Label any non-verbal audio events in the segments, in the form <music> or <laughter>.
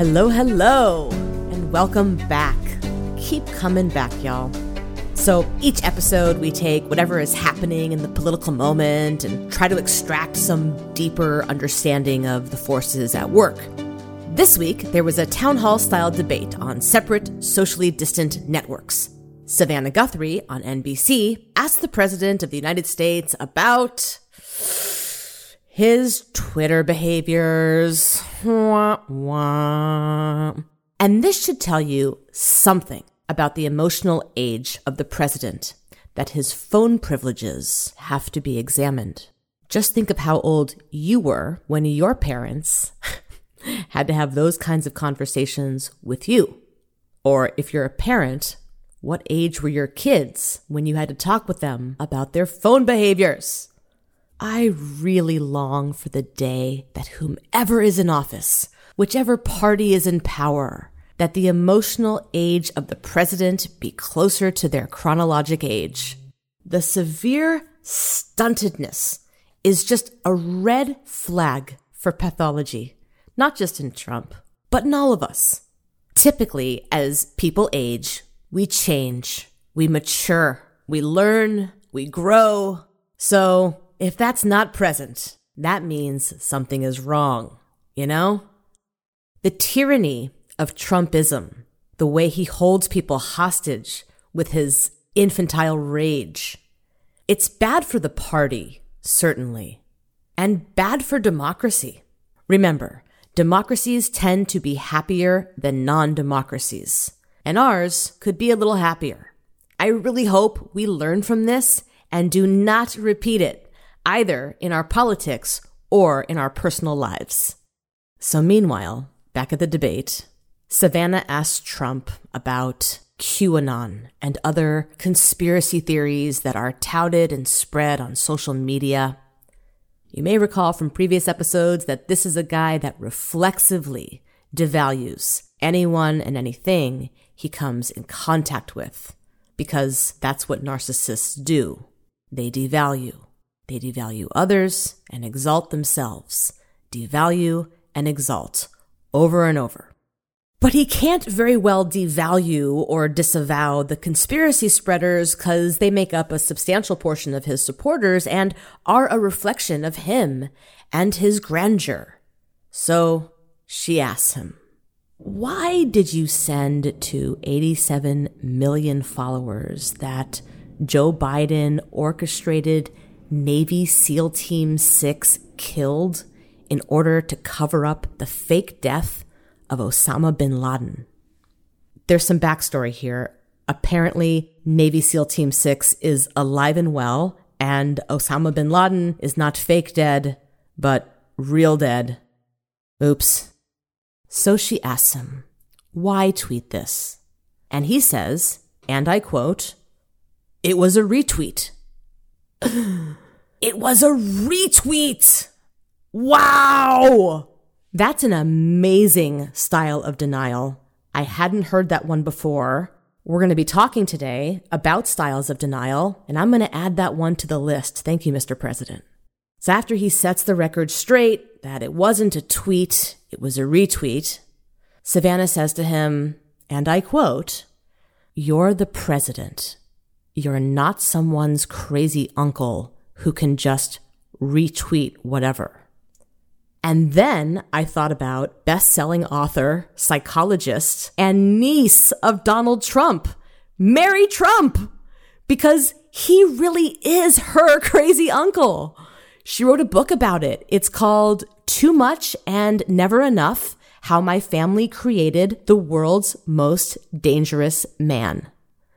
Hello, hello, and welcome back. Keep coming back, y'all. So each episode, we take whatever is happening in the political moment and try to extract some deeper understanding of the forces at work. This week, there was a town hall style debate on separate, socially distant networks. Savannah Guthrie on NBC asked the President of the United States about his Twitter behaviors. Wah, wah. And this should tell you something about the emotional age of the president that his phone privileges have to be examined. Just think of how old you were when your parents <laughs> had to have those kinds of conversations with you. Or if you're a parent, what age were your kids when you had to talk with them about their phone behaviors? I really long for the day that whomever is in office, whichever party is in power, that the emotional age of the president be closer to their chronologic age. The severe stuntedness is just a red flag for pathology, not just in Trump, but in all of us. Typically, as people age, we change, we mature, we learn, we grow. So, if that's not present, that means something is wrong, you know? The tyranny of Trumpism, the way he holds people hostage with his infantile rage, it's bad for the party, certainly, and bad for democracy. Remember, democracies tend to be happier than non democracies, and ours could be a little happier. I really hope we learn from this and do not repeat it either in our politics or in our personal lives. So, meanwhile, back at the debate, Savannah asked Trump about QAnon and other conspiracy theories that are touted and spread on social media. You may recall from previous episodes that this is a guy that reflexively devalues anyone and anything he comes in contact with, because that's what narcissists do. They devalue. They devalue others and exalt themselves, devalue and exalt over and over. But he can't very well devalue or disavow the conspiracy spreaders because they make up a substantial portion of his supporters and are a reflection of him and his grandeur. So she asks him, Why did you send to 87 million followers that Joe Biden orchestrated Navy SEAL Team 6 killed in order to cover up the fake death of Osama bin Laden. There's some backstory here. Apparently, Navy SEAL Team 6 is alive and well, and Osama bin Laden is not fake dead, but real dead. Oops. So she asks him, why tweet this? And he says, and I quote, it was a retweet. It was a retweet. Wow. That's an amazing style of denial. I hadn't heard that one before. We're going to be talking today about styles of denial, and I'm going to add that one to the list. Thank you, Mr. President. So after he sets the record straight that it wasn't a tweet, it was a retweet, Savannah says to him, and I quote, You're the president. You're not someone's crazy uncle who can just retweet whatever. And then I thought about best-selling author, psychologist, and niece of Donald Trump, Mary Trump, because he really is her <laughs> crazy uncle. She wrote a book about it. It's called Too Much and Never Enough How My Family Created the World's Most Dangerous Man,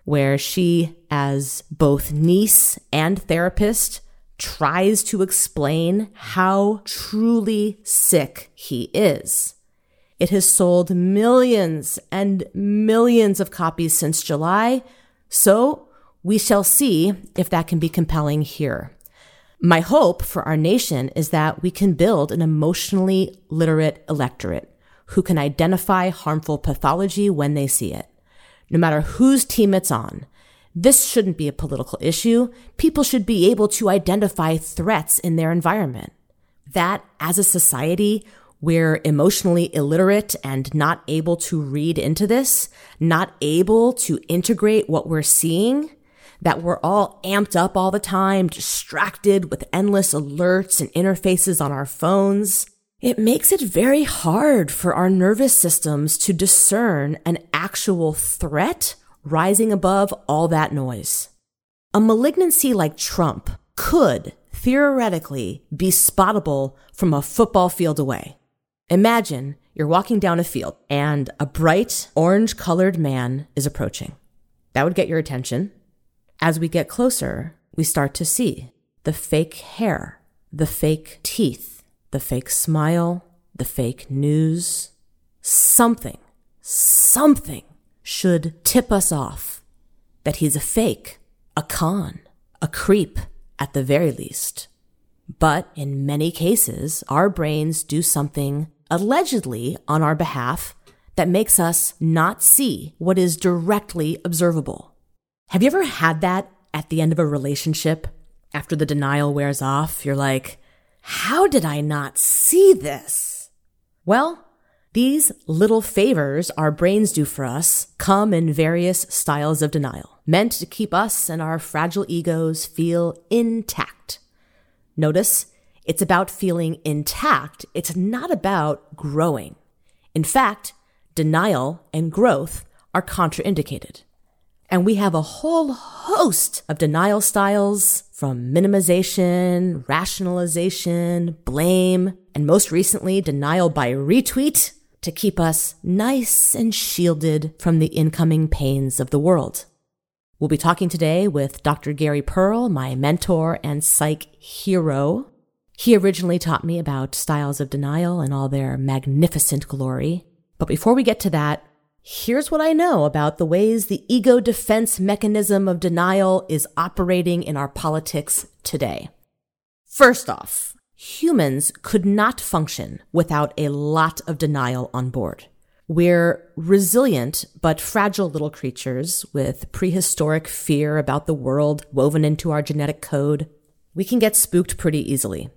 where she, as both niece and therapist, tries to explain how truly sick he is. It has sold millions and millions of copies since July, so we shall see if that can be compelling here. My hope for our nation is that we can build an emotionally literate electorate who can identify harmful pathology when they see it, no matter whose team it's on, this shouldn't be a political issue. People should be able to identify threats in their environment. That, as a society, We're emotionally illiterate and not able to read into this, not able to integrate what we're seeing, that we're all amped up all the time, distracted with endless alerts and interfaces on our phones. It makes it very hard for our nervous systems to discern an actual threat rising above all that noise. A malignancy like Trump could theoretically be spottable from a football field away. Imagine you're walking down a field and a bright orange colored man is approaching. That would get your attention. As we get closer, we start to see the fake hair, the fake teeth, the fake smile, the fake news. Something, something should tip us off that he's a fake, a con, a creep at the very least. But in many cases, our brains do something allegedly on our behalf that makes us not see what is directly observable. Have you ever had that at the end of a relationship? After the denial wears off, you're like, how did I not see this? Well, these little favors our brains do for us come in various styles of denial, meant to keep us and our fragile egos feel intact. Notice it's about feeling intact. It's not about growing. In fact, denial and growth are contraindicated. And we have a whole host of denial styles from minimization, rationalization, blame, and most recently, denial by retweet to keep us nice and shielded from the incoming pains of the world. We'll be talking today with Dr. Gary Pearle, my mentor and psych hero. He originally taught me about styles of denial and all their magnificent glory. But before we get to that, here's what I know about the ways the ego defense mechanism of denial is operating in our politics today. First off, humans could not function without a lot of denial on board. We're resilient but fragile little creatures with prehistoric fear about the world woven into our genetic code. We can get spooked pretty easily.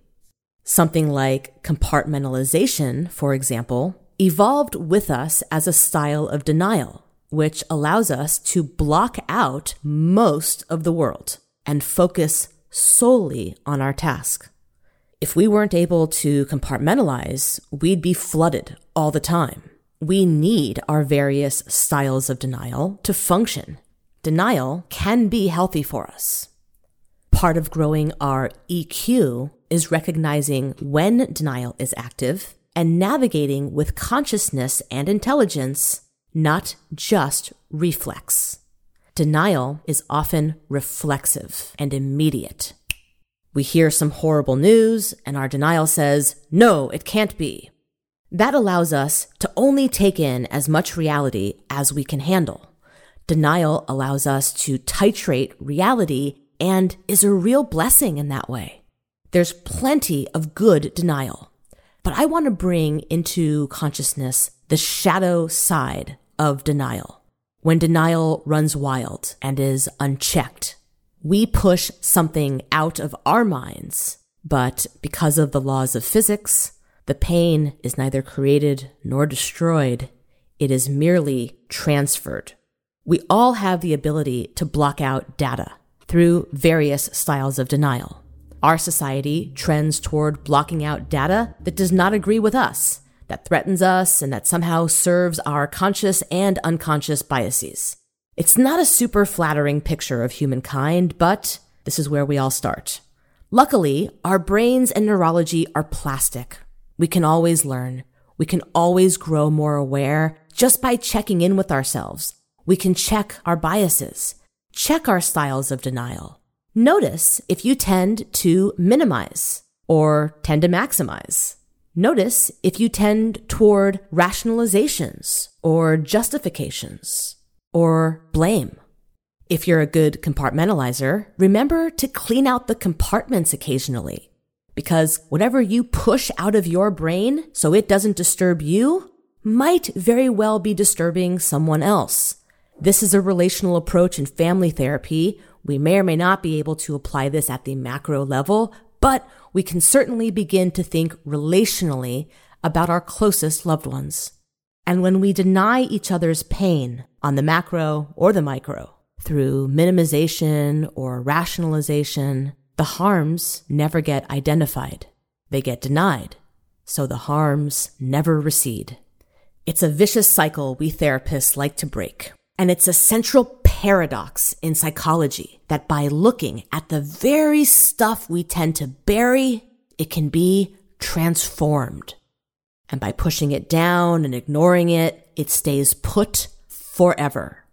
Something like compartmentalization, for example, evolved with us as a style of denial, which allows us to block out most of the world and focus solely on our task. If we weren't able to compartmentalize, we'd be flooded all the time. We need our various styles of denial to function. Denial can be healthy for us. Part of growing our EQ is recognizing when denial is active and navigating with consciousness and intelligence, not just reflex. Denial is often reflexive and immediate. We hear some horrible news and our denial says, no, it can't be. That allows us to only take in as much reality as we can handle. Denial allows us to titrate reality and is a real blessing in that way. There's plenty of good denial. But I want to bring into consciousness the shadow side of denial. When denial runs wild and is unchecked, we push something out of our minds, but because of the laws of physics, the pain is neither created nor destroyed. It is merely transferred. We all have the ability to block out data through various styles of denial. Our society trends toward blocking out data that does not agree with us, that threatens us, and that somehow serves our conscious and unconscious biases. It's not a super flattering picture of humankind, but this is where we all start. Luckily, our brains and neurology are plastic. We can always learn. We can always grow more aware just by checking in with ourselves. We can check our biases, check our styles of denial, Notice if you tend to minimize or tend to maximize. Notice if you tend toward rationalizations or justifications or blame. If you're a good compartmentalizer, remember to clean out the compartments occasionally because whatever you push out of your brain so it doesn't disturb you might very well be disturbing someone else. This is a relational approach in family therapy we may or may not be able to apply this at the macro level, but we can certainly begin to think relationally about our closest loved ones. And when we deny each other's pain on the macro or the micro through minimization or rationalization, the harms never get identified. They get denied. So the harms never recede. It's a vicious cycle we therapists like to break. And it's a central paradox in psychology that by looking at the very stuff we tend to bury, it can be transformed. And by pushing it down and ignoring it, it stays put forever.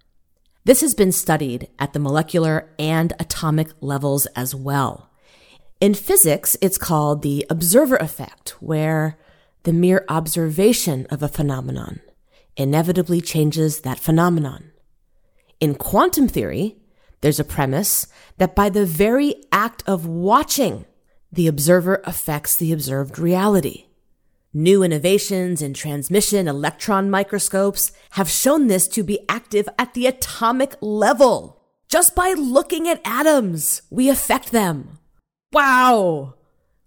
This has been studied at the molecular and atomic levels as well. In physics, it's called the observer effect, where the mere observation of a phenomenon inevitably changes that phenomenon. In quantum theory, there's a premise that by the very act of watching, the observer affects the observed reality. New innovations in transmission electron microscopes have shown this to be active at the atomic level. Just by looking at atoms, we affect them. Wow!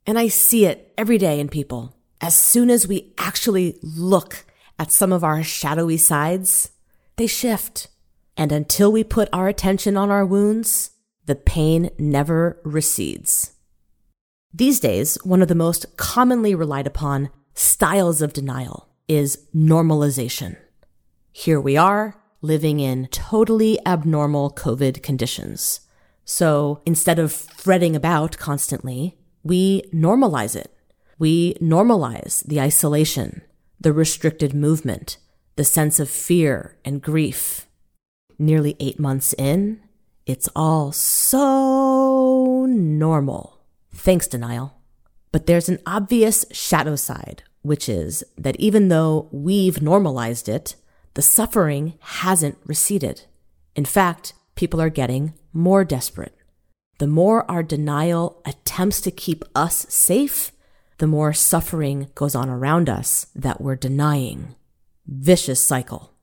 And I see it every day in people. As soon as we actually look at some of our shadowy sides, they shift. And until we put our attention on our wounds, the pain never recedes. These days, one of the most commonly relied upon styles of denial is normalization. Here we are living in totally abnormal COVID conditions. So instead of fretting about constantly, we normalize it. We normalize the isolation, the restricted movement, the sense of fear and grief. Nearly eight months in, it's all so normal. Thanks, denial. But there's an obvious shadow side, which is that even though we've normalized it, the suffering hasn't receded. In fact, people are getting more desperate. The more our denial attempts to keep us safe, the more suffering goes on around us that we're denying. Vicious cycle.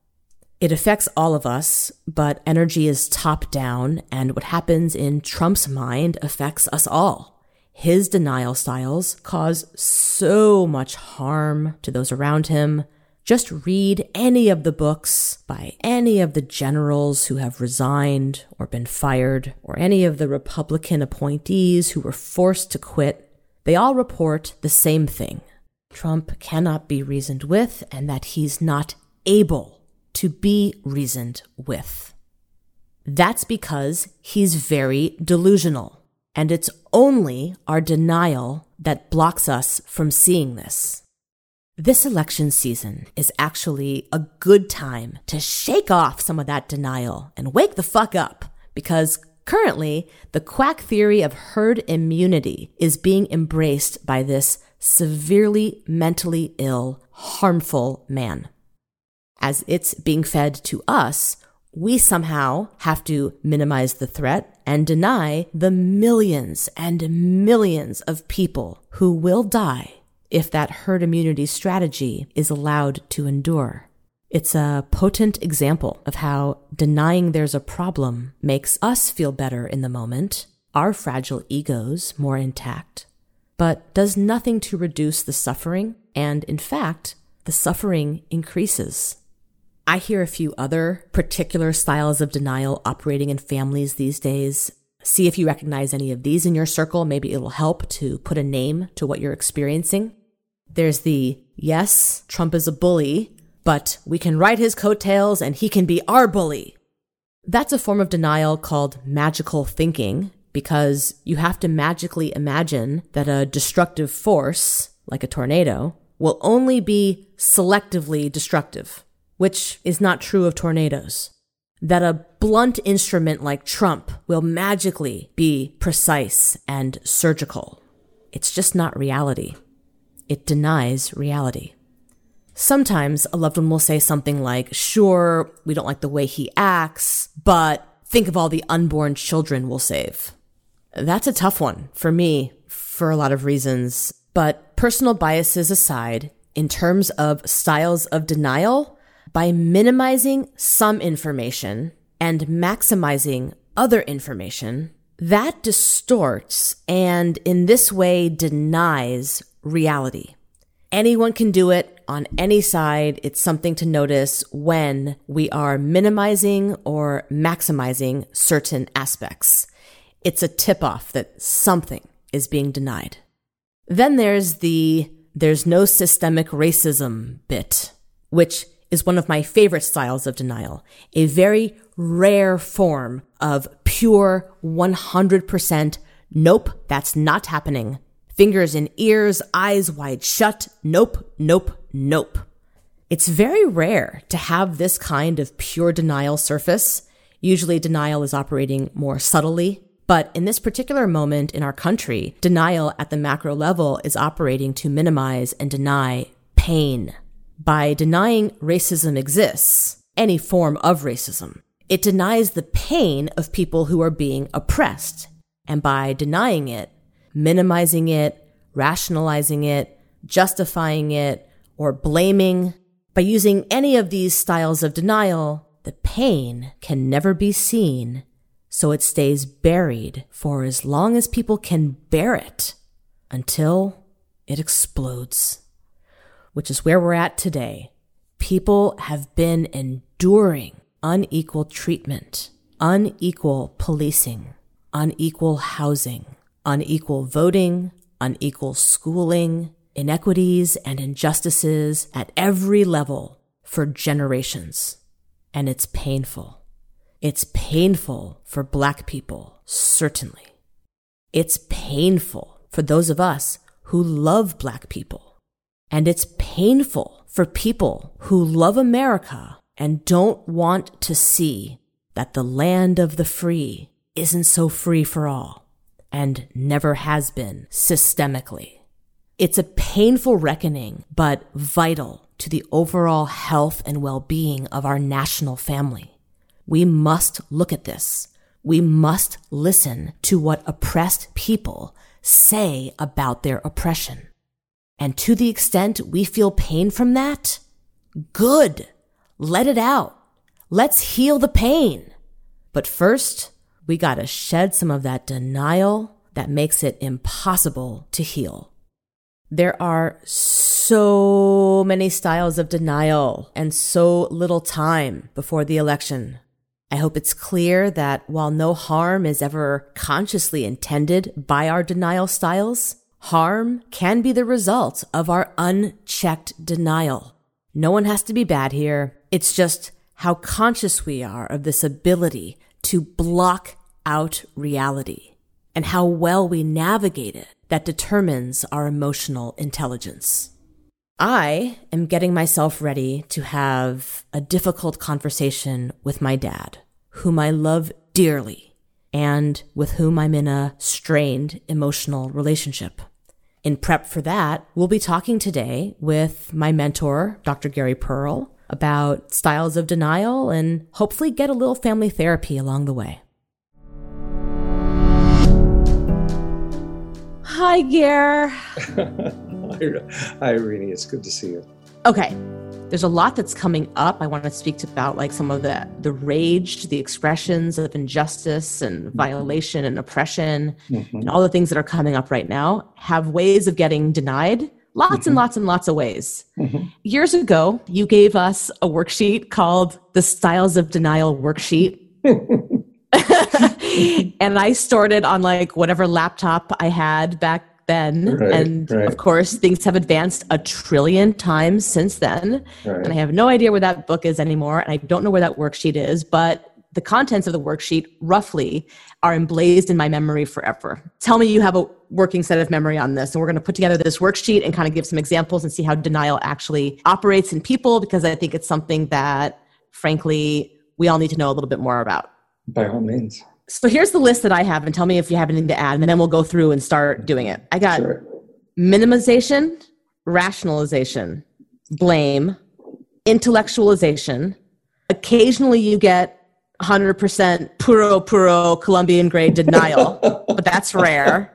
It affects all of us, but energy is top down, and what happens in Trump's mind affects us all. His denial styles cause so much harm to those around him. Just read any of the books by any of the generals who have resigned or been fired, or any of the Republican appointees who were forced to quit. They all report the same thing. Trump cannot be reasoned with, and that he's not able to be reasoned with. That's because he's very delusional. And it's only our denial that blocks us from seeing this. This election season is actually a good time to shake off some of that denial and wake the fuck up because currently the quack theory of herd immunity is being embraced by this severely mentally ill, harmful man. As it's being fed to us, we somehow have to minimize the threat and deny the millions and millions of people who will die if that herd immunity strategy is allowed to endure. It's a potent example of how denying there's a problem makes us feel better in the moment, our fragile egos more intact, but does nothing to reduce the suffering, and in fact, the suffering increases. I hear a few other particular styles of denial operating in families these days. See if you recognize any of these in your circle. Maybe it'll help to put a name to what you're experiencing. There's the yes, Trump is a bully, but we can ride his coattails and he can be our bully. That's a form of denial called magical thinking because you have to magically imagine that a destructive force, like a tornado, will only be selectively destructive which is not true of tornadoes. That a blunt instrument like Trump will magically be precise and surgical. It's just not reality. It denies reality. Sometimes a loved one will say something like, sure, we don't like the way he acts, but think of all the unborn children we'll save. That's a tough one for me for a lot of reasons, but personal biases aside, in terms of styles of denial, by minimizing some information and maximizing other information, that distorts and in this way denies reality. Anyone can do it on any side. It's something to notice when we are minimizing or maximizing certain aspects. It's a tip off that something is being denied. Then there's the there's no systemic racism bit, which is one of my favorite styles of denial, a very rare form of pure 100% nope, that's not happening Fingers in ears, eyes wide shut. Nope, nope, nope. It's very rare to have this kind of pure denial surface. Usually denial is operating more subtly. But in this particular moment in our country, denial at the macro level is operating to minimize and deny pain. By denying racism exists, any form of racism, it denies the pain of people who are being oppressed. And by denying it, minimizing it, rationalizing it, justifying it, or blaming. By using any of these styles of denial, the pain can never be seen, so it stays buried for as long as people can bear it until it explodes. Which is where we're at today. People have been enduring unequal treatment, unequal policing, unequal housing, unequal voting, unequal schooling, inequities and injustices at every level for generations. And it's painful. It's painful for Black people, certainly. It's painful for those of us who love Black people. And it's painful for people who love America and don't want to see that the land of the free isn't so free for all and never has been systemically. It's a painful reckoning, but vital to the overall health and well-being of our national family. We must look at this. We must listen to what oppressed people say about their oppression. And to the extent we feel pain from that, good. Let it out. Let's heal the pain. But first, we got to shed some of that denial that makes it impossible to heal. There are so many styles of denial and so little time before the election. I hope it's clear that while no harm is ever consciously intended by our denial styles, harm can be the result of our unchecked denial. No one has to be bad here. It's just how conscious we are of this ability to block out reality and how well we navigate it that determines our emotional intelligence. I am getting myself ready to have a difficult conversation with my dad, whom I love dearly and with whom I'm in a strained emotional relationship. In prep for that, we'll be talking today with my mentor, Dr. Gary Pearle, about styles of denial and hopefully get a little family therapy along the way. Hi, Gare. <laughs> Hi, Irene. It's good to see you. Okay. There's a lot that's coming up. I want to speak to about like some of the the rage, the expressions of injustice and mm-hmm. violation and oppression, mm-hmm. and all the things that are coming up right now have ways of getting denied. Lots mm-hmm. and lots and lots of ways. Mm-hmm. Years ago, you gave us a worksheet called the Styles of Denial Worksheet. <laughs> <laughs> and I started on like whatever laptop I had back then. Right, and right. of course, things have advanced a trillion times since then. Right. And I have no idea where that book is anymore. And I don't know where that worksheet is, but the contents of the worksheet roughly are emblazed in my memory forever. Tell me you have a working set of memory on this. And we're going to put together this worksheet and kind of give some examples and see how denial actually operates in people because I think it's something that, frankly, we all need to know a little bit more about. By all means. So here's the list that I have, and tell me if you have anything to add, and then we'll go through and start doing it. I got sure. minimization, rationalization, blame, intellectualization. Occasionally, you get 100% puro puro Colombian grade denial, <laughs> but that's rare.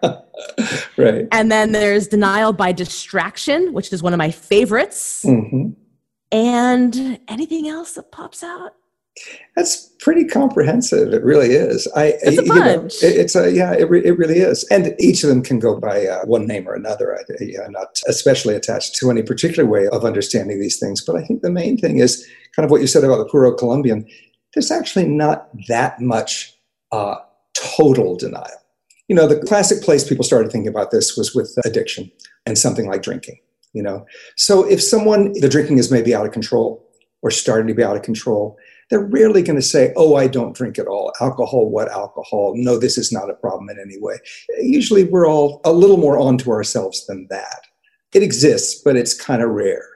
Right. And then there's denial by distraction, which is one of my favorites. Mm-hmm. And anything else that pops out? That's pretty comprehensive. It really is. I, it's a bunch. Know, it, it's a yeah. It, re, it really is, and each of them can go by uh, one name or another. I, yeah, not especially attached to any particular way of understanding these things. But I think the main thing is kind of what you said about the Puro Colombian. There's actually not that much uh, total denial. You know, the classic place people started thinking about this was with addiction and something like drinking. You know, so if someone the drinking is maybe out of control or starting to be out of control they're rarely going to say, Oh, I don't drink at all. Alcohol, what alcohol? No, this is not a problem in any way. Usually we're all a little more onto ourselves than that. It exists, but it's kind of rare.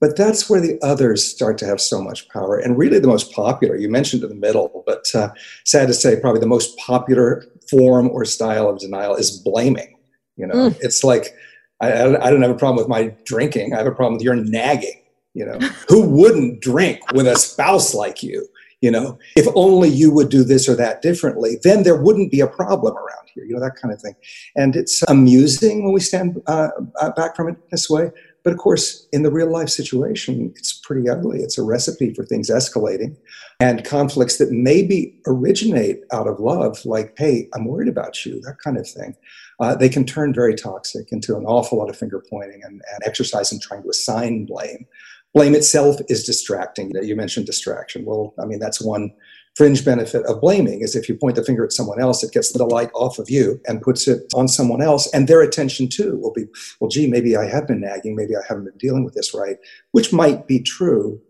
But that's where the others start to have so much power. And really, the most popular, you mentioned in the middle, but uh, sad to say, probably the most popular form or style of denial is blaming. You know, mm. it's like, I, I don't have a problem with my drinking. I have a problem with your nagging you know who wouldn't drink with a spouse like you you know? If only you would do this or that differently then there wouldn't be a problem around here you know that kind of thing. And it's amusing when we stand uh, uh, back from it this way. But of course in the real life situation it's pretty ugly. It's a recipe for things escalating and conflicts that maybe originate out of love like hey i'm worried about you that kind of thing. Uh, they can turn very toxic into an awful lot of finger pointing and, and exercise in trying to assign blame blame itself is distracting. You mentioned distraction. Well, I mean, that's one fringe benefit of blaming is if you point the finger at someone else, it gets the light off of you and puts it on someone else. And their attention too will be, well, gee, maybe I have been nagging. Maybe I haven't been dealing with this right, which might be true,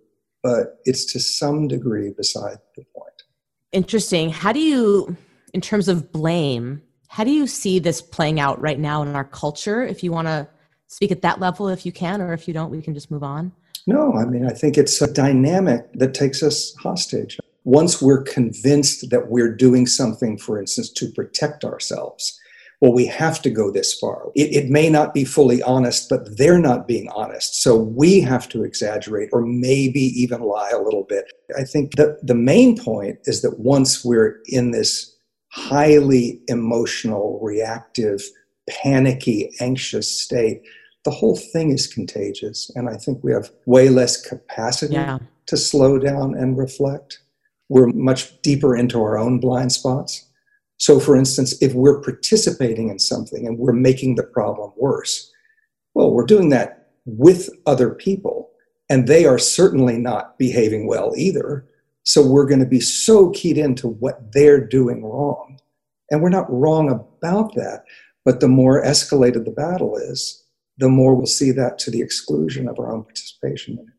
but it's to some degree beside the point. Interesting. How do you, in terms of blame, how do you see this playing out right now in our culture? If you want to speak at that level, if you can, or if you don't, we can just move on. No, I mean, I think it's a dynamic that takes us hostage. Once we're convinced that we're doing something, for instance, to protect ourselves, well, we have to go this far. It, it, may not be fully honest, but they're not being honest. So we have to exaggerate or maybe even lie a little bit. I think that the main point is that once we're in this highly emotional, reactive, panicky, anxious state, the whole thing is contagious. And I think we have way less capacity yeah. to slow down and reflect. We're much deeper into our own blind spots. So, for instance, if we're participating in something and we're making the problem worse, well, we're doing that with other people, and they are certainly not behaving well either. So, we're going to be so keyed into what they're doing wrong. And we're not wrong about that, but the more escalated the battle is, the more we'll see that to the exclusion of our own participation in it.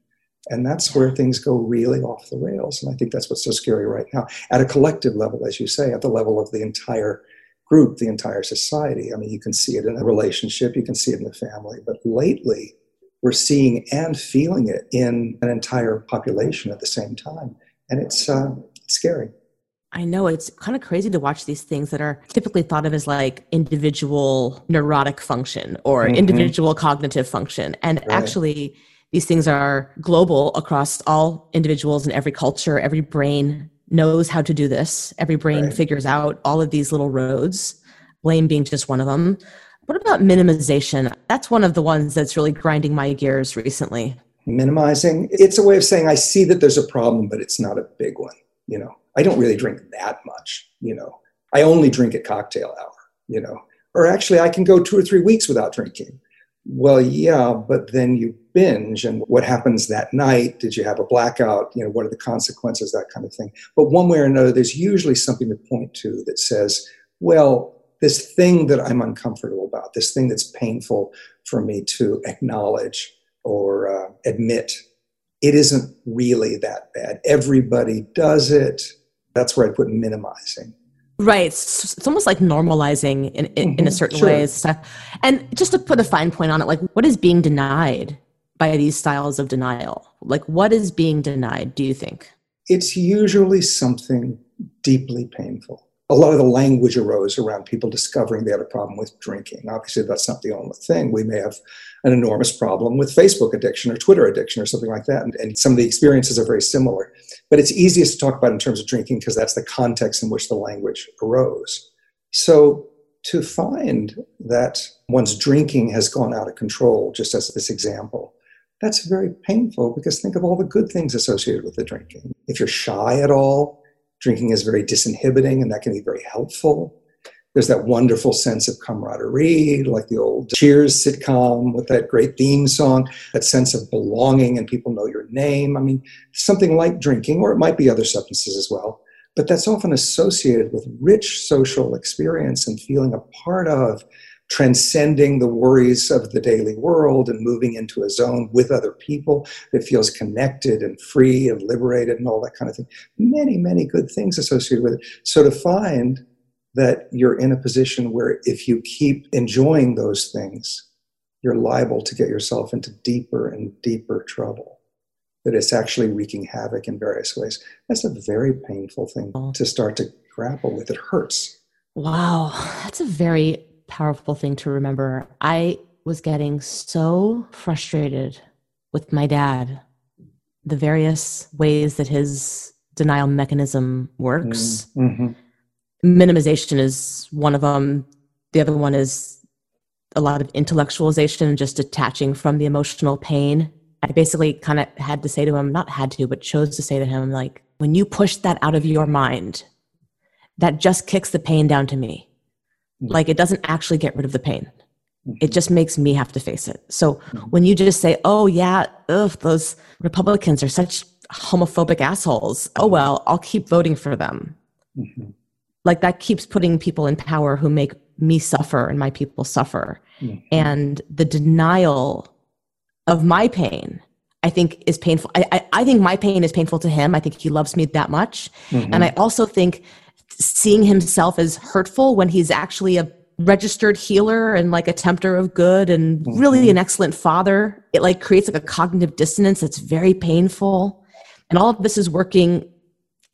And that's where things go really off the rails. And I think that's what's so scary right now. At a collective level, as you say, at the level of the entire group, the entire society. I mean, you can see it in a relationship, you can see it in the family. But lately, we're seeing and feeling it in an entire population at the same time. And it's, uh, it's scary. I know it's kind of crazy to watch these things that are typically thought of as like individual neurotic function or mm-hmm. individual cognitive function. And right. actually, these things are global across all individuals in every culture. Every brain knows how to do this. Every brain right. figures out all of these little roads, blame being just one of them. What about minimization? That's one of the ones that's really grinding my gears recently. Minimizing, it's a way of saying, I see that there's a problem, but it's not a big one, you know I don't really drink that much, you know. I only drink at cocktail hour, you know. Or actually, I can go two or three weeks without drinking. Well, yeah, but then you binge, and what happens that night? Did you have a blackout? You know, what are the consequences? That kind of thing. But one way or another, there's usually something to point to that says, well, this thing that I'm uncomfortable about, this thing that's painful for me to acknowledge or uh, admit, it isn't really that bad. Everybody does it that's where I put minimizing. Right. It's, it's almost like normalizing in, in, mm-hmm. in a mm-hmm. certain sure. way. And just to put a fine point on it, like what is being denied by these styles of denial? Like what is being denied, do you think? It's usually something deeply painful a lot of the language arose around people discovering they had a problem with drinking. Obviously, that's not the only thing. We may have an enormous problem with Facebook addiction or Twitter addiction or something like that. And, and some of the experiences are very similar. But it's easiest to talk about in terms of drinking because that's the context in which the language arose. So to find that one's drinking has gone out of control, just as this example, that's very painful because think of all the good things associated with the drinking. If you're shy at all, drinking is very disinhibiting and that can be very helpful. There's that wonderful sense of camaraderie, like the old Cheers sitcom with that great theme song, that sense of belonging and people know your name. I mean, something like drinking, or it might be other substances as well, but that's often associated with rich social experience and feeling a part of transcending the worries of the daily world and moving into a zone with other people that feels connected and free and liberated and all that kind of thing. Many, many good things associated with it. So to find that you're in a position where if you keep enjoying those things, you're liable to get yourself into deeper and deeper trouble. That it's actually wreaking havoc in various ways. That's a very painful thing to start to grapple with. It hurts. Wow, that's a very powerful thing to remember. I was getting so frustrated with my dad, the various ways that his denial mechanism works. Mm-hmm. Minimization is one of them. The other one is a lot of intellectualization, and just detaching from the emotional pain. I basically kind of had to say to him, not had to, but chose to say to him, like, when you push that out of your mind, that just kicks the pain down to me. Like it doesn't actually get rid of the pain. It just makes me have to face it. So when you just say, "Oh yeah, ugh, those Republicans are such homophobic assholes," oh well, I'll keep voting for them. Mm-hmm. Like that keeps putting people in power who make me suffer and my people suffer. Mm-hmm. And the denial of my pain, I think, is painful. I, I, I, think my pain is painful to him. I think he loves me that much. Mm-hmm. And I also think seeing himself as hurtful when he's actually a registered healer and like a tempter of good and mm-hmm. really an excellent father it like creates like a cognitive dissonance that's very painful. And all of this is working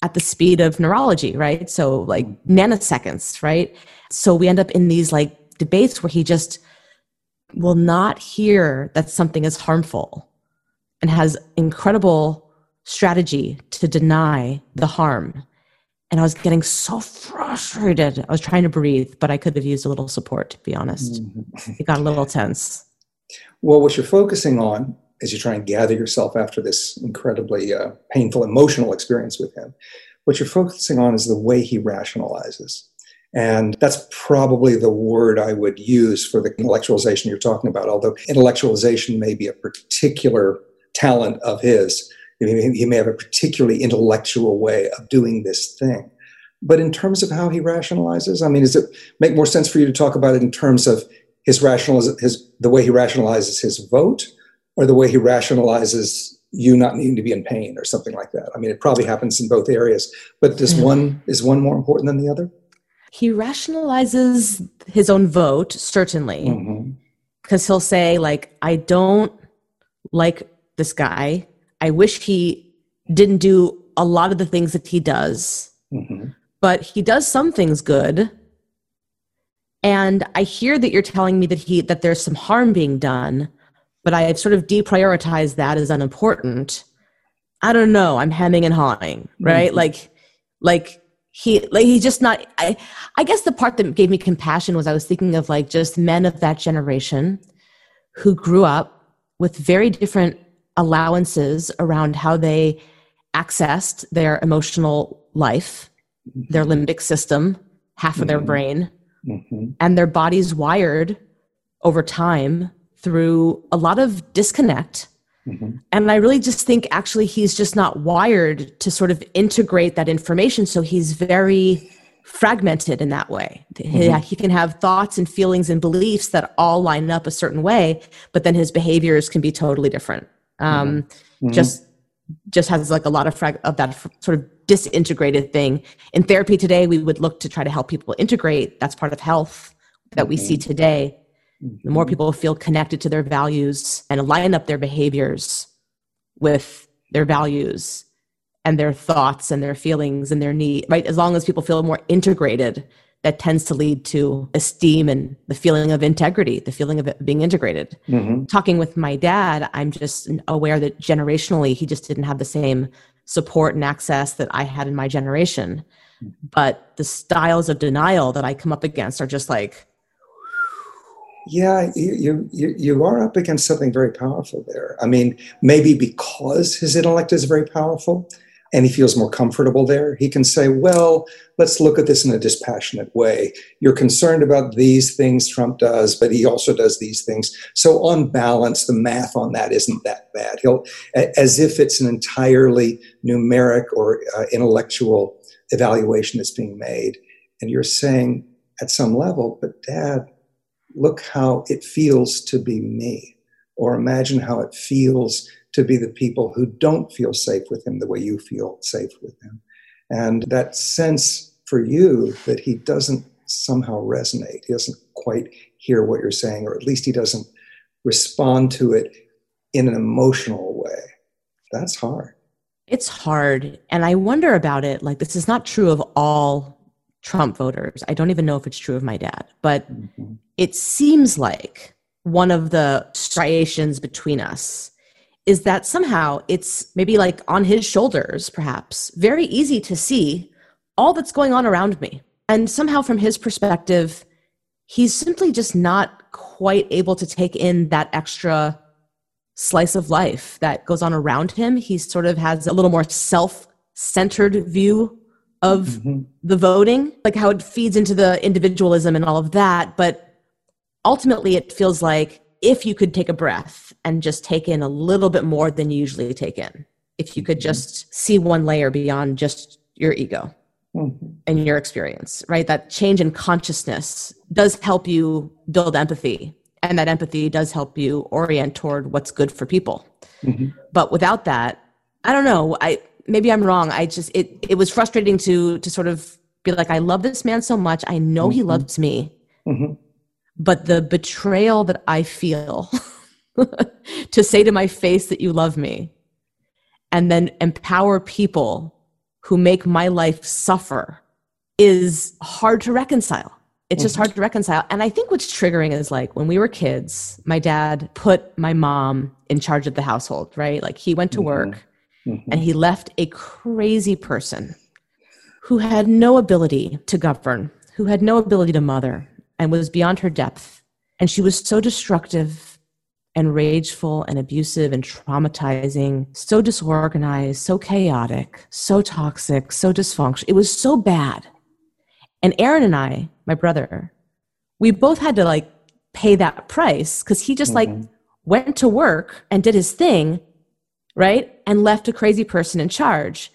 at the speed of neurology right? So like nanoseconds right? So we end up in these like debates where he just will not hear that something is harmful and has incredible strategy to deny the harm and I was getting so frustrated. I was trying to breathe, but I could have used a little support, to be honest. Mm-hmm. It got a little tense. Well, what you're focusing on as you try and gather yourself after this incredibly uh, painful emotional experience with him, what you're focusing on is the way he rationalizes. And that's probably the word I would use for the intellectualization you're talking about, although intellectualization may be a particular talent of his he may have a particularly intellectual way of doing this thing. But in terms of how he rationalizes, I mean, does it make more sense for you to talk about it in terms of his rationaliz- his the way he rationalizes his vote, or the way he rationalizes you not needing to be in pain, or something like that? I mean, it probably happens in both areas, but does mm-hmm. one is one more important than the other? He rationalizes his own vote certainly, because mm-hmm. he'll say like, "I don't like this guy." I wish he didn't do a lot of the things that he does, mm-hmm. but he does some things good. And I hear that you're telling me that he that there's some harm being done, but I've sort of deprioritized that as unimportant. I don't know. I'm hemming and hawing, right? Mm-hmm. Like, like he like he's just not. I I guess the part that gave me compassion was I was thinking of like just men of that generation who grew up with very different allowances around how they accessed their emotional life, their limbic system, half mm-hmm. of their mm-hmm. brain, mm-hmm. and their bodies wired over time through a lot of disconnect. Mm-hmm. And I really just think actually he's just not wired to sort of integrate that information. So he's very fragmented in that way. Mm-hmm. He, can have thoughts and feelings and beliefs that all line up a certain way, but then his behaviors can be totally different um, mm-hmm. just just has like a lot of frag- of that sort of disintegrated thing. In therapy today we would look to try to help people integrate. That's part of health that we see today. The more mm-hmm. people feel connected to their values and line up their behaviors with their values and their thoughts and their feelings and their need right? As long as people feel more integrated that tends to lead to esteem and the feeling of integrity, the feeling of being integrated. Mm-hmm. Talking with my dad, I'm just aware that generationally, he just didn't have the same support and access that I had in my generation. But the styles of denial that I come up against are just like, yeah, you, you you are up against something very powerful there. I mean, maybe because his intellect is very powerful, and he feels more comfortable there, he can say, "Well, let's look at this in a dispassionate way. You're concerned about these things Trump does, but he also does these things. So on balance, the math on that isn't that bad. He'll, as if it's an entirely numeric or uh, intellectual evaluation that's being made, and you're saying at some level, but Dad." look how it feels to be me, or imagine how it feels to be the people who don't feel safe with him the way you feel safe with him. And that sense for you that he doesn't somehow resonate, he doesn't quite hear what you're saying, or at least he doesn't respond to it in an emotional way. That's hard. It's hard. And I wonder about it. Like, this is not true of all Trump voters. I don't even know if it's true of my dad, but mm-hmm. it seems like one of the striations between us is that somehow it's maybe like on his shoulders, perhaps, very easy to see all that's going on around me. And somehow, from his perspective, he's simply just not quite able to take in that extra slice of life that goes on around him. He sort of has a little more self centered view of mm-hmm. the voting, like how it feeds into the individualism and all of that. But ultimately, it feels like if you could take a breath and just take in a little bit more than you usually take in, if you could mm-hmm. just see one layer beyond just your ego mm-hmm. and your experience, right? That change in consciousness does help you build empathy. And that empathy does help you orient toward what's good for people. Mm-hmm. But without that, I don't know. I maybe I'm wrong. I just it it was frustrating to to sort of be like, I love this man so much. I know mm-hmm. he loves me, mm-hmm. But the betrayal that I feel <laughs> to say to my face that you love me, and then empower people who make my life suffer is hard to reconcile. It's just mm-hmm. hard to reconcile. And I think what's triggering is like when we were kids, my dad put my mom in charge of the household, right? Like he went to mm-hmm. work Mm-hmm. And he left a crazy person who had no ability to govern, who had no ability to mother, and was beyond her depth. And she was so destructive and rageful and abusive and traumatizing, so disorganized, so chaotic, so toxic, so dysfunctional. It was so bad. And Aaron and I, my brother, we both had to like pay that price because he just mm-hmm. like went to work and did his thing right? And left a crazy person in charge.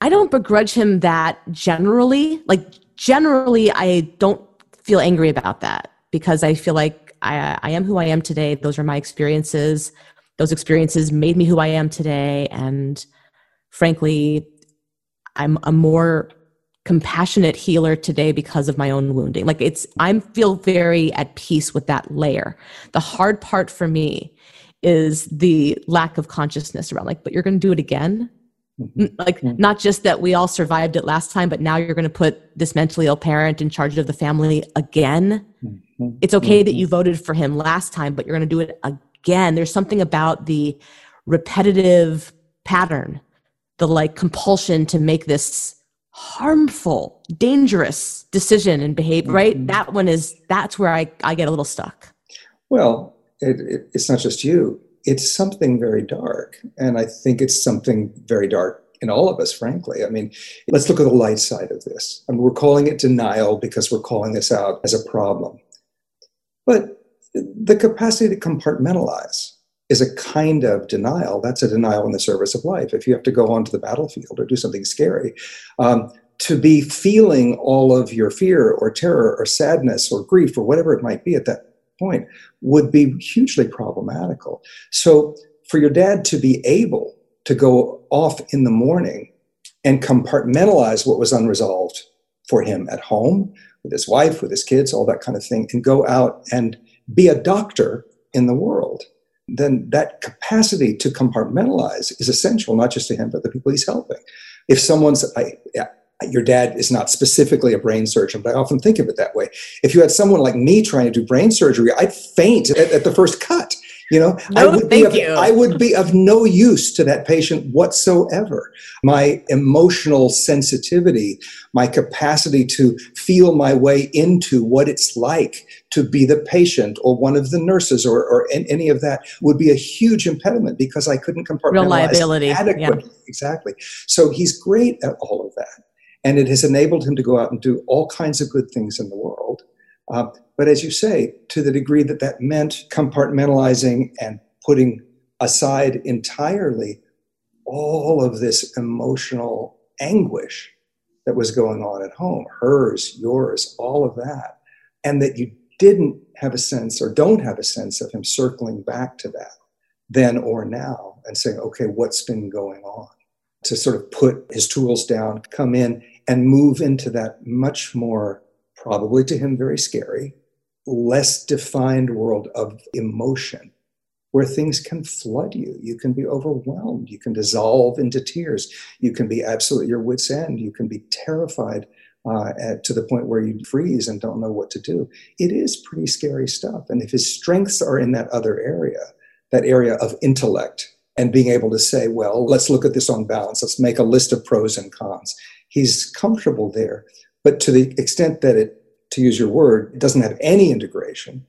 I don't begrudge him that generally. Like, generally, I don't feel angry about that because I feel like I, I am who I am today. Those are my experiences. Those experiences made me who I am today. And frankly, I'm a more compassionate healer today because of my own wounding. Like it's, I feel very at peace with that layer. The hard part for me is the lack of consciousness around like but you're going to do it again. Like mm-hmm. not just that we all survived it last time but now you're going to put this mentally ill parent in charge of the family again mm-hmm. it's okay that mm-hmm. you voted for him last time but you're going to do it again there's something about the repetitive pattern the like compulsion to make this harmful dangerous decision and behavior right mm-hmm. that one is that's where i, I get a little stuck well it, it, it's not just you, it's something very dark. And I think it's something very dark in all of us, frankly. I mean, let's look at the light side of this. I mean, we're calling it denial because we're calling this out as a problem. But the capacity to compartmentalize is a kind of denial. That's a denial in the service of life. If you have to go onto the battlefield or do something scary, um, to be feeling all of your fear or terror or sadness or grief or whatever it might be at that point would be hugely problematical. So for your dad to be able to go off in the morning and compartmentalize what was unresolved for him at home with his wife, with his kids, all that kind of thing, and go out and be a doctor in the world, then that capacity to compartmentalize is essential, not just to him, but the people he's helping. If someone's, I, your dad is not specifically a brain surgeon, but I often think of it that way. If you had someone like me trying to do brain surgery, I'd faint at, at the first cut. You know, no, I would be of, you. I would be of no use to that patient whatsoever. My emotional sensitivity, my capacity to feel my way into what it's like to be the patient or one of the nurses or, or any of that would be a huge impediment because I couldn't compartmentalize Real liability. adequately. Yeah. Exactly. So he's great at all of that. And it has enabled him to go out and do all kinds of good things in the world. Uh, but as you say, to the degree that that meant compartmentalizing and putting aside entirely all of this emotional anguish that was going on at home hers, yours, all of that. And that you didn't have a sense or don't have a sense of him circling back to that then or now and saying, okay, what's been going on? To sort of put his tools down, come in and move into that much more, probably to him, very scary, less defined world of emotion where things can flood you. You can be overwhelmed. You can dissolve into tears. You can be absolutely your wits' end. You can be terrified uh, at, to the point where you freeze and don't know what to do. It is pretty scary stuff. And if his strengths are in that other area, that area of intellect, and being able to say, well, let's look at this on balance. Let's make a list of pros and cons. He's comfortable there. But to the extent that it, to use your word, it doesn't have any integration,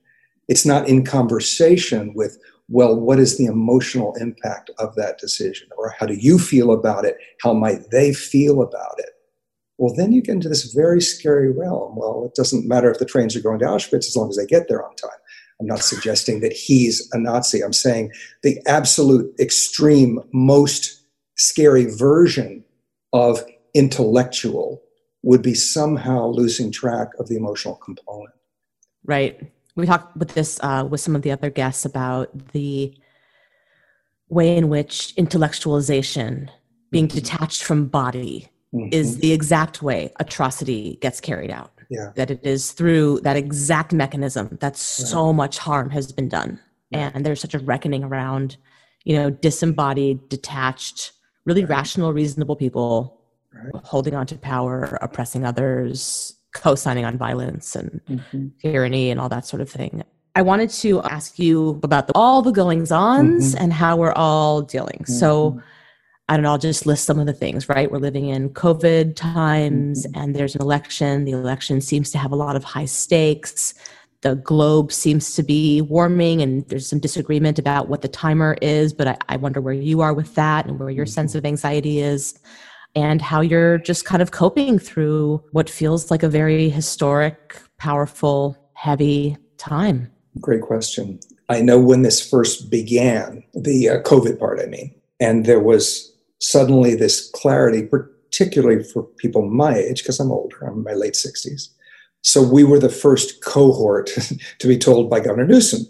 it's not in conversation with well, what is the emotional impact of that decision? Or how do you feel about it? How might they feel about it? Well, then you get into this very scary realm. Well, it doesn't matter if the trains are going to Auschwitz as long as they get there on time. I'm not suggesting that he's a Nazi. I'm saying the absolute extreme, most scary version of intellectual would be somehow losing track of the emotional component. Right we talked with this uh, with some of the other guests about the way in which intellectualization being mm-hmm. detached from body mm-hmm. is the exact way atrocity gets carried out yeah. that it is through that exact mechanism that so much harm has been done yeah. and there's such a reckoning around you know disembodied detached really right. rational reasonable people right. holding on to power oppressing others co-signing on violence and mm-hmm. tyranny and all that sort of thing. I wanted to ask you about the, all the goings ons mm-hmm. and how we're all dealing. Mm-hmm. So I don't know, I'll just list some of the things, right? We're living in COVID times mm-hmm. and there's an election. The election seems to have a lot of high stakes. The globe seems to be warming and there's some disagreement about what the timer is, but I, I wonder where you are with that and where your sense mm-hmm. of anxiety is and how you're just kind of coping through what feels like a very historic, powerful, heavy time. Great question. I know when this first began, the uh, COVID part, I mean, and there was suddenly this clarity, particularly for people my age, because I'm older, I'm in my late 60s. So we were the first cohort <laughs> to be told by Governor Newsom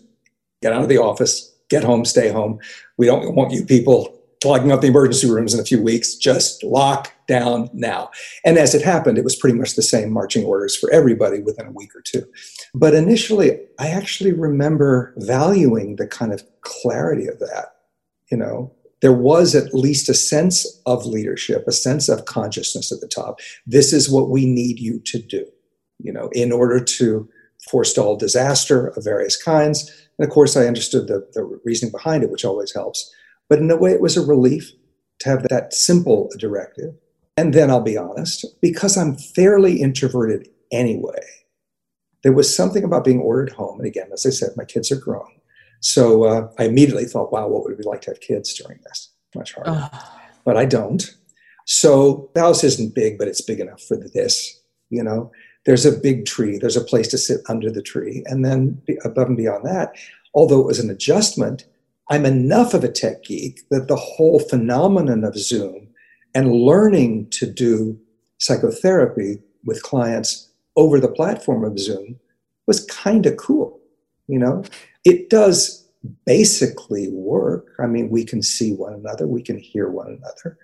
get out of the office, get home, stay home. We don't want you people clogging up the emergency rooms in a few weeks. Just lock down now. And as it happened, it was pretty much the same marching orders for everybody within a week or two. But initially, I actually remember valuing the kind of clarity of that. You know, there was at least a sense of leadership, a sense of consciousness at the top. This is what we need you to do, you know, in order to forestall disaster of various kinds. And of course, I understood the, the reasoning behind it, which always helps. But in a way, it was a relief to have that simple directive. And then I'll be honest, because I'm fairly introverted anyway, there was something about being ordered home. And again, as I said, my kids are grown. So uh, I immediately thought, wow, what would it be like to have kids during this? Much harder. But I don't. So the house isn't big, but it's big enough for this. You know, there's a big tree, there's a place to sit under the tree. And then above and beyond that, although it was an adjustment, I'm enough of a tech geek that the whole phenomenon of Zoom and learning to do psychotherapy with clients over the platform of Zoom was kind of cool. You know, it does basically work. I mean, we can see one another, we can hear one another.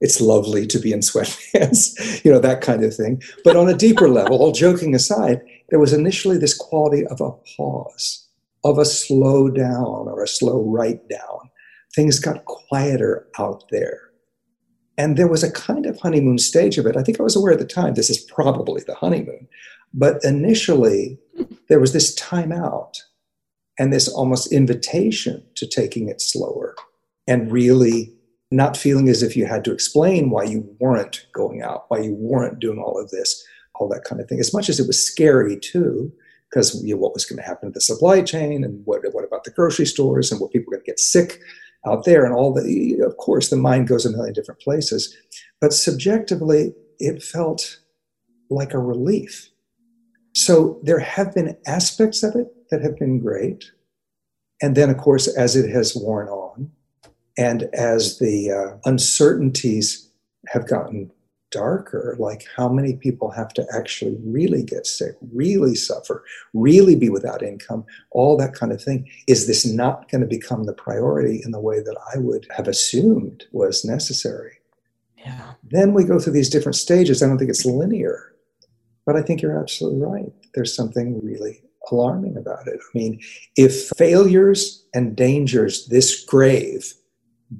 It's lovely to be in <laughs> sweatpants, you know, that kind of thing. But on a deeper <laughs> level, all joking aside, there was initially this quality of a pause of a slow down or a slow write down. Things got quieter out there. And there was a kind of honeymoon stage of it. I think I was aware at the time this is probably the honeymoon. But initially, there was this time out and this almost invitation to taking it slower and really not feeling as if you had to explain why you weren't going out, why you weren't doing all of this, all that kind of thing. As much as it was scary too, because you know, what was going to happen to the supply chain and what, what about the grocery stores and what people are going to get sick out there and all the of course the mind goes a million different places but subjectively it felt like a relief so there have been aspects of it that have been great. And then of course as it has worn on and as the uh, uncertainties have gotten darker like how many people have to actually really get sick really suffer really be without income all that kind of thing is this not going to become the priority in the way that i would have assumed was necessary? Yeah. then we go through these different stages. I don't think it's linear but i think you're absolutely right. There's something really alarming about it i mean if failures and dangers this grave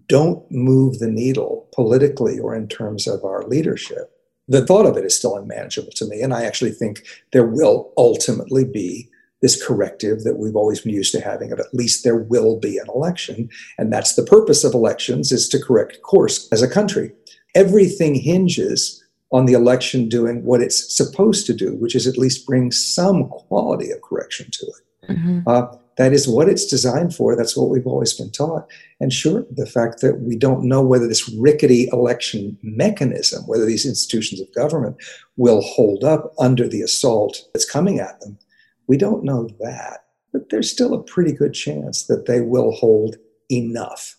don't move the needle politically or in terms of our leadership, the thought of it is still unmanageable to me. And I actually think there will ultimately be this corrective that we've always been used to having of at least there will be an election. And that's the purpose of elections is to correct course as a country. Everything hinges on the election doing what it's supposed to do, which is at least bring some quality of correction to it. Mm-hmm. Uh, that is what it's designed for. That's what we've always been taught. And sure, the fact that we don't know whether this rickety election mechanism, whether these institutions of government will hold up under the assault that's coming at them, we don't know that. But there's still a pretty good chance that they will hold enough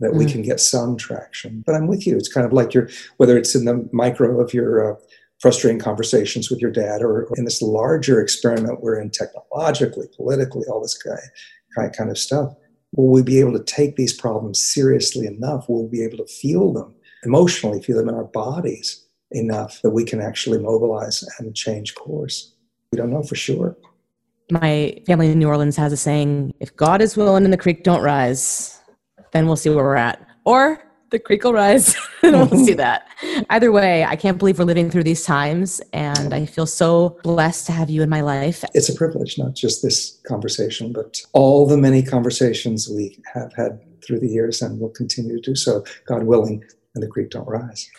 that we Mm. can get some traction. But I'm with you. It's kind of like your, whether it's in the micro of your uh, frustrating conversations with your dad or, or in this larger experiment we're in technologically, politically, all this kind, kind, kind of stuff. Will we be able to take these problems seriously enough? Will we be able to feel them emotionally, feel them in our bodies enough that we can actually mobilize and change course? We don't know for sure. My family in New Orleans has a saying if God is willing and the creek don't rise, then we'll see where we're at. Or the creek will rise and <laughs> we'll <laughs> see that. Either way, I can't believe we're living through these times. And I feel so blessed to have you in my life. It's a privilege, not just this conversation, but all the many conversations we have had through the years and will continue to do so, God willing, and the creek don't rise. <laughs>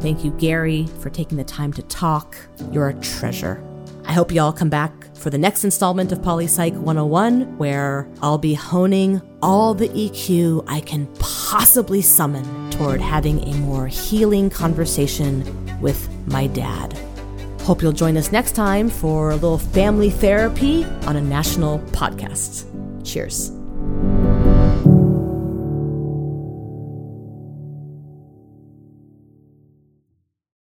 Thank you, Gary, for taking the time to talk. You're a treasure. I hope you all come back for the next installment of PolyPsych 101, where I'll be honing all the EQ I can possibly summon toward having a more healing conversation with my dad. Hope you'll join us next time for a little family therapy on a national podcast. Cheers.